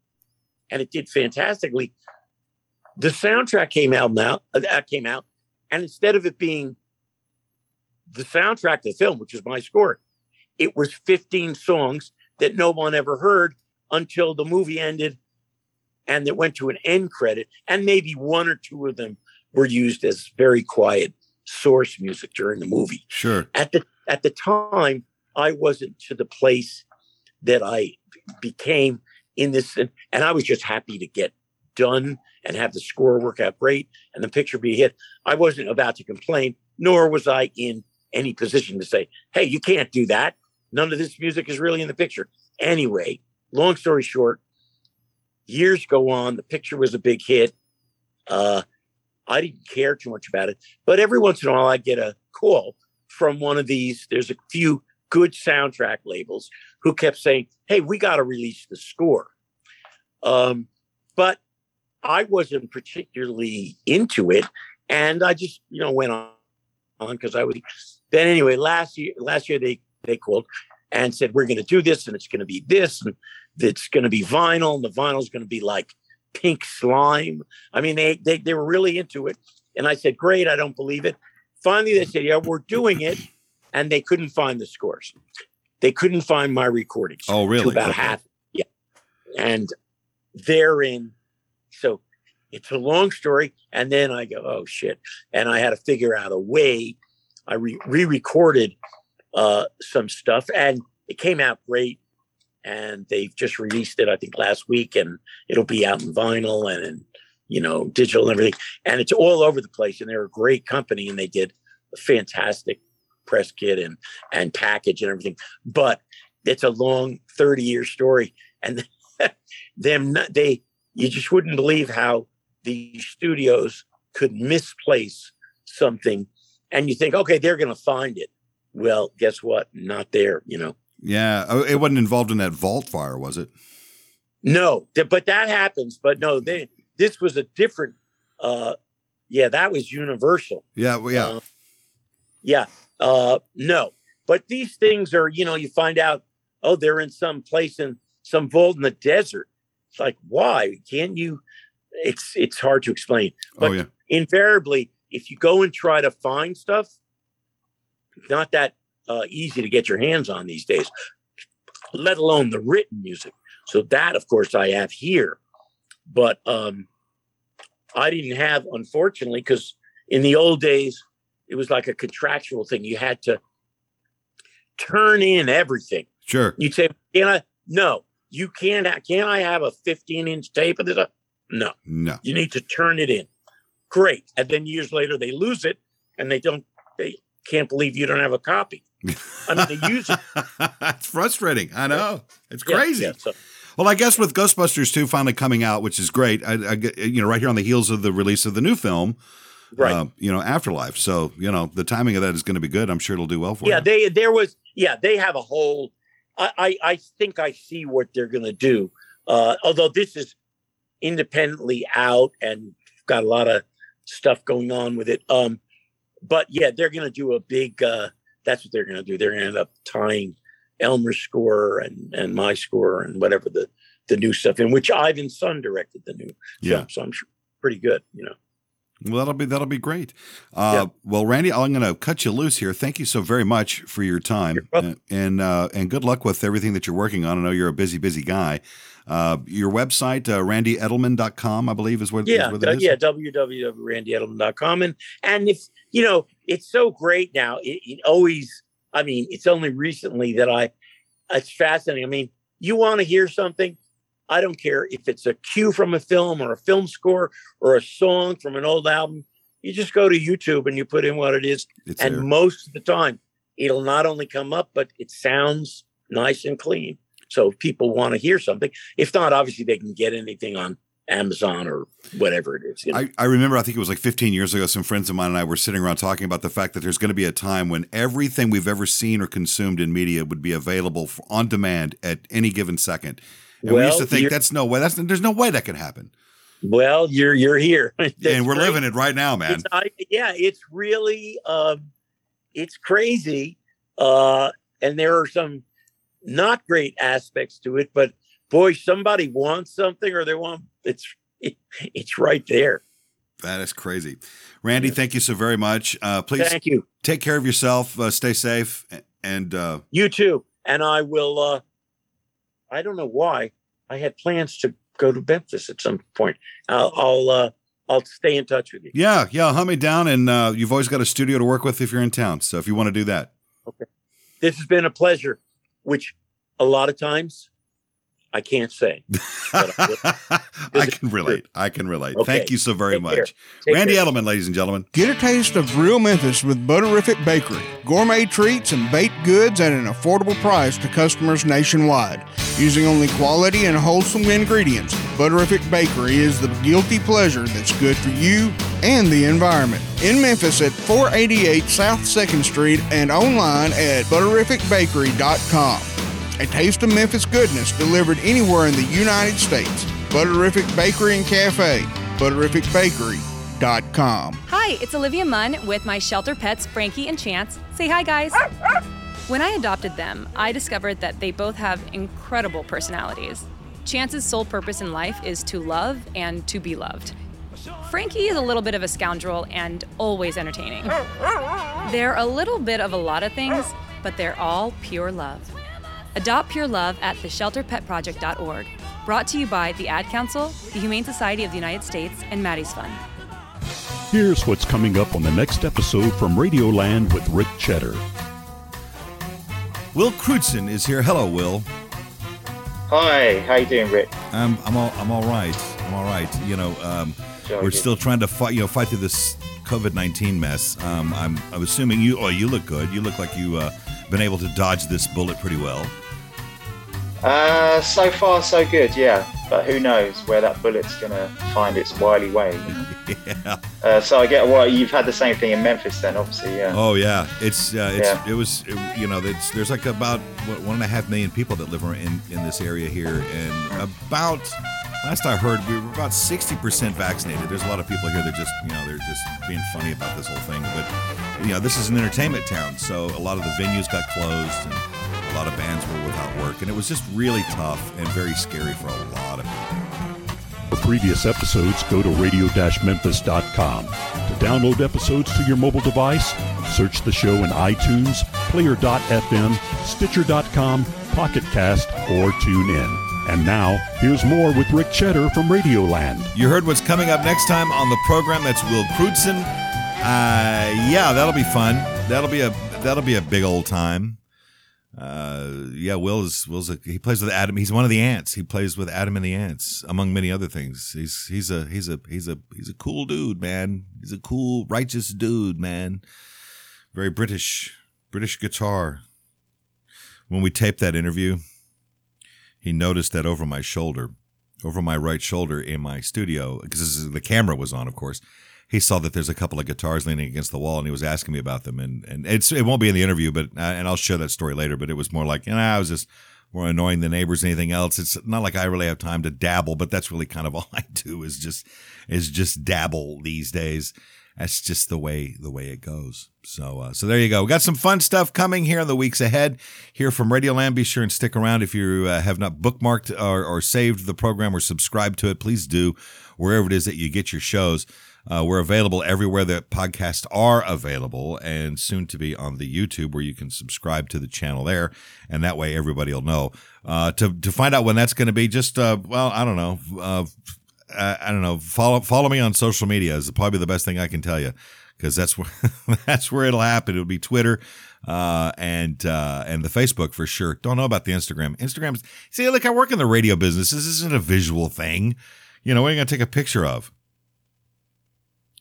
and it did fantastically, the soundtrack came out now. uh, That came out, and instead of it being the soundtrack to the film, which is my score, it was 15 songs that no one ever heard until the movie ended and it went to an end credit. And maybe one or two of them were used as very quiet source music during the movie. Sure. At the at the time, I wasn't to the place that I became in this, and, I was just happy to get done and have the score work out great and the picture be hit. I wasn't about to complain, nor was I in any position to say, hey, you can't do that. None of this music is really in the picture. Anyway, long story short, years go on. The picture was a big hit. Uh, I didn't care too much about it, but every once in a while I get a call from one of these. There's a few good soundtrack labels who kept saying, "Hey, we got to release the score," um, but I wasn't particularly into it, and I just you know went on because I was. Then anyway, last year last year they they called and said we're going to do this and it's going to be this and it's going to be vinyl and the vinyl is going to be like pink slime. I mean, they, they they were really into it, and I said, "Great, I don't believe it." Finally, they said, "Yeah, we're doing it," and they couldn't find the scores. They couldn't find my recordings. Oh, really? About Okay. half. Yeah, and therein, so it's a long story. And then I go, "Oh shit!" And I had to figure out a way. I re- re-recorded uh, some stuff, and it came out great. And they've just released it, I think, last week, and it'll be out in vinyl and in you know digital and everything. And it's all over the place. And they're a great company, and they did a fantastic press kit and and package and everything. But it's a long thirty year story, and them they you just wouldn't believe how the studios could misplace something, and you think, okay, they're going to find it. Well, guess what? Not there. You know. Yeah. Oh, it wasn't involved in that vault fire, was it? No, th- but that happens. But no, they this was a different. uh Yeah, that was Universal. Yeah. Well, yeah. Uh, yeah. Uh, no, but these things are, you know, you find out, oh, they're in some place in some vault in the desert. It's like, why can't you? It's it's hard to explain. But oh, yeah. invariably, if you go and try to find stuff, not that uh, easy to get your hands on these days. Let alone the written music. So that, of course, I have here, but um, I didn't have, unfortunately, because in the old days it was like a contractual thing. You had to turn in everything. Sure. You'd say, "Can I?" No, you can't. Can I have a 15 inch tape of this? No, No. you need to turn it in. Great, and then years later they lose it, and they don't. They can't believe you don't have a copy. I mean, they use it. it's frustrating. I know. It's crazy. yeah, so- Well, I guess with Ghostbusters 2 finally coming out, which is great, I, I you know, right here on the heels of the release of the new film, right. uh, you know, Afterlife. So, you know, the timing of that is going to be good. I'm sure it'll do well for yeah you. they there was yeah they have a whole i i, I think i see what they're gonna do uh although this is independently out and got a lot of stuff going on with it um but yeah they're gonna do a big uh that's what they're gonna do they're gonna end up tying elmer's score and and my score and whatever the the new stuff in which ivan Sun directed the new Yeah. film so i'm sure pretty good you know Well, that'll be that'll be great. Uh, Well, Randy, I'm going to cut you loose here. Thank you so very much for your time, welcome. and uh, and good luck with everything that you're working on. I know you're a busy, busy guy. Uh, your website, uh, randyedelman.com, I believe, is what, is yeah, what uh, it is. yeah, www.randyedelman.com. And and if you know, it's so great now. It, it always, I mean, it's only recently that I. It's fascinating. I mean, you want to hear something? I don't care if it's a cue from a film or a film score or a song from an old album. You just go to YouTube and you put in what it is, It's and there. most of the time, it'll not only come up, but it sounds nice and clean. So if people want to hear something, if not, obviously they can get anything on Amazon or whatever it is. you know. I, I remember, I think it was like 15 years ago, some friends of mine and I were sitting around talking about the fact that there's going to be a time when everything we've ever seen or consumed in media would be available for, on demand at any given second. And we used to think that's no way. That's there's no way that can happen. Well, you're you're here, and we're living it right now, man. It's, yeah, it's really um, it's crazy, uh, and there are some not great aspects to it. But boy, somebody wants something, or they want it's it's right there. That is crazy. Randy, thank you so very much. Uh, please Thank you. take care of yourself. Uh, stay safe. And uh, You too, and I will. Uh, I don't know why I had plans to go to Memphis at some point. I'll I'll uh, I'll stay in touch with you. Yeah, yeah. Hunt me down, and uh, you've always got a studio to work with if you're in town. So if you want to do that, okay. This has been a pleasure, which a lot of times I can't say. I can relate. I can relate. Okay. Thank you so very Take much, Randy care. Edelman, ladies and gentlemen. Get a taste of real Memphis with Butterific Bakery. Gourmet treats and baked goods at an affordable price to customers nationwide. Using only quality and wholesome ingredients, Butterific Bakery is the guilty pleasure that's good for you and the environment. In Memphis at 488 South 2nd Street and online at butterificbakery.com. A taste of Memphis goodness delivered anywhere in the United States. Butterific Bakery and Cafe. Butterificbakery.com. Hi, it's Olivia Munn with my shelter pets, Frankie and Chance. Say hi, guys. When I adopted them, I discovered that they both have incredible personalities. Chance's sole purpose in life is to love and to be loved. Frankie is a little bit of a scoundrel and always entertaining. They're a little bit of a lot of things, but they're all pure love. Adopt Pure Love at theshelterpetproject.org. Brought to you by the Ad Council, the Humane Society of the United States, and Maddie's Fund. Here's what's coming up on the next episode from Radioland with Rick Cheddar. Will Crewdson is here. Hello, Will. Hi, how you doing, Rick? I'm I'm all I'm all right. I'm all right. You know, um, Jolly we're still trying to fight. You know, fight through this COVID nineteen mess. Um, I'm I'm assuming you. Oh, you look good. You look like you uh, been able to dodge this bullet pretty well. Uh, so far, so good, yeah. But who knows where that bullet's gonna find its wily way? you know? yeah. Uh, so I get what you've had the same thing in Memphis, then, obviously, yeah. Oh yeah. It's uh, it's Yeah. it was it, you know there's like about what, one and a half million people that live in in this area here, and about last I heard we were about sixty percent vaccinated. There's a lot of people here that just you know they're just being funny about this whole thing, but you know this is an entertainment town, so a lot of the venues got closed and lot of bands were without work, and it was just really tough and very scary for a lot of people. For previous episodes, go to radio-memphis.com. To download episodes to your mobile device, search the show in iTunes, Player.fm, Stitcher.com, Pocket Cast, or tune in. And now, here's more with Rick Cheddar from Radioland. You heard what's coming up next time on the program. That's Will Crewdson. Uh, yeah, that'll be fun. That'll be a that'll be a big old time. Uh, yeah, Will is Will's a, he plays with Adam. He's one of the ants. He plays with Adam and the ants, among many other things. He's he's a he's a he's a he's a cool dude, man. He's a cool, righteous dude, man. Very British, British guitar. When we taped that interview, he noticed that over my shoulder, over my right shoulder in my studio, because the camera was on, of course. He saw that there's a couple of guitars leaning against the wall, and he was asking me about them. And and it's it won't be in the interview, but uh, and I'll share that story later. But it was more like, you know, I was just more annoying the neighbors anything else. It's not like I really have time to dabble, but that's really kind of all I do is just is just dabble these days. That's just the way the way it goes. So uh, so there you go. We got some fun stuff coming here in the weeks ahead. Here from Radioland. Be sure and stick around if you uh, have not bookmarked or, or saved the program or subscribed to it. Please do wherever it is that you get your shows. Uh, we're available everywhere that podcasts are available, and soon to be on the YouTube where you can subscribe to the channel there, and that way everybody will know. Uh, to to find out when that's going to be, just uh, well, I don't know. Uh, I, don't know. Follow follow me on social media is probably the best thing I can tell you because that's where that's where it'll happen. It'll be Twitter uh, and uh, and the Facebook for sure. Don't know about the Instagram. Instagram. See, look, I work in the radio business. This isn't a visual thing. You know, what are you gonna take a picture of?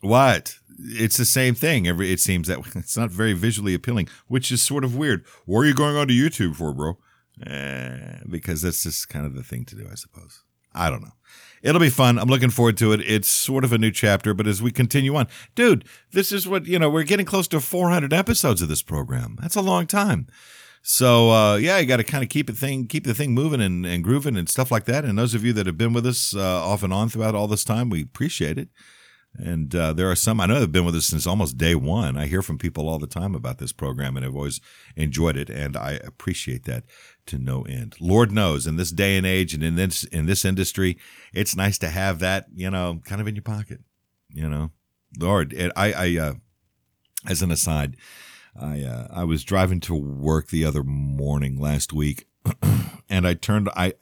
What? It's the same thing. Every it seems that it's not very visually appealing, which is sort of weird. What are you going on to YouTube for, bro? Eh, because that's just kind of the thing to do, I suppose. I don't know. It'll be fun. I'm looking forward to it. It's sort of a new chapter, but as we continue on, dude, this is what, you know, we're getting close to 400 episodes of this program. That's a long time. So, uh, yeah, you got to kind of keep it thing, keep the thing moving and, and grooving and stuff like that. And those of you that have been with us, uh, off and on throughout all this time, we appreciate it. And uh, there are some I know that have been with us since almost day one. I hear from people all the time about this program, and I've always enjoyed it, and I appreciate that to no end. Lord knows, in this day and age, and in this in this industry, it's nice to have that you know kind of in your pocket. You know, Lord, it, I I uh, as an aside, I uh, I was driving to work the other morning last week, and I turned I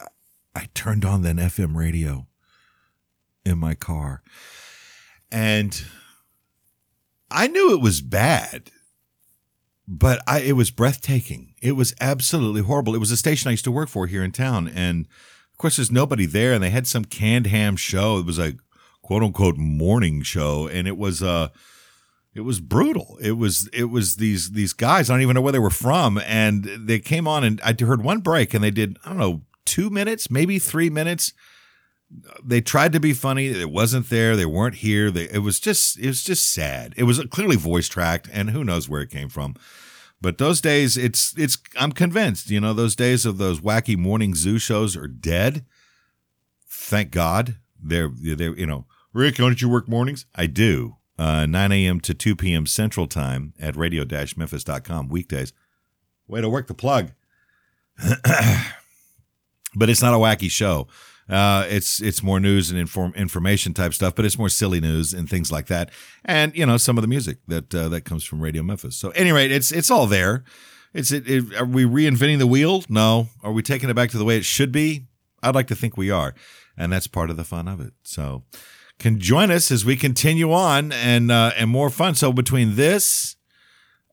I turned on that FM radio in my car. And I knew it was bad, but I it was breathtaking. It was absolutely horrible. It was a station I used to work for here in town and of course there's nobody there and they had some canned ham show. It was a quote unquote morning show and it was uh it was brutal. It was it was these these guys. I don't even know where they were from, and they came on, and I heard one break, and they did I don't know two minutes, maybe three minutes. They tried to be funny. It wasn't there. They weren't here. They, it was just it was just sad. It was clearly voice tracked, and who knows where it came from. But those days, it's it's. I'm convinced. You know, those days of those wacky morning zoo shows are dead. Thank God. They're they're you know, Rick, don't you work mornings? I do uh, 9 a.m. to 2 p.m. Central Time at radio-memphis.com weekdays. Way to work the plug. but it's not a wacky show. Uh, it's it's more news and inform information type stuff, but it's more silly news and things like that, and you know some of the music that uh, that comes from Radio Memphis. So, any rate, it's it's all there. It's it, it, Are we reinventing the wheel? No. Are we taking it back to the way it should be? I'd like to think we are, and that's part of the fun of it. So, can join us as we continue on and uh, and more fun. So between this,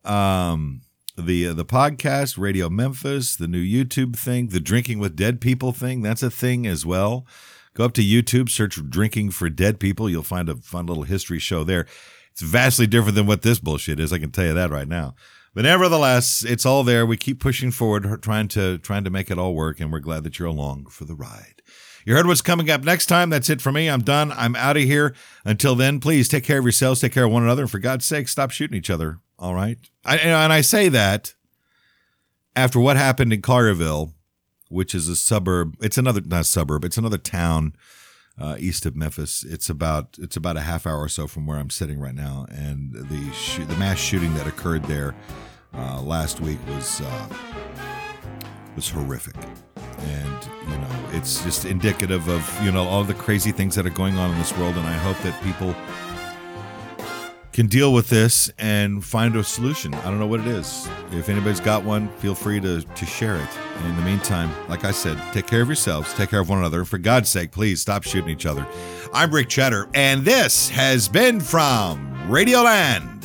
um, the uh, the podcast, Radio Memphis, the new YouTube thing, the drinking with dead people thing, that's a thing as well. Go up to YouTube, search "Drinking for Dead People." You'll find a fun little history show there. It's vastly different than what this bullshit is. I can tell you that right now. But nevertheless, it's all there. We keep pushing forward, trying to trying to make it all work, and we're glad that you're along for the ride. You heard what's coming up next time. That's it for me. I'm done. I'm out of here. Until then, please take care of yourselves, take care of one another, and for God's sake, stop shooting each other. All right. I, and I say that after what happened in Collierville, which is a suburb. It's another not suburb. It's another town uh, east of Memphis. It's about it's about a half hour or so from where I'm sitting right now, and the sh- the mass shooting that occurred there uh, last week was uh, was horrific and you know it's just indicative of you know all the crazy things that are going on in this world and i hope that people can deal with this and find a solution. I don't know what it is. If anybody's got one feel free to to share it. And in the meantime like i said take care of yourselves take care of one another. For god's sake please stop shooting each other. I'm rick cheddar and this has been from radioland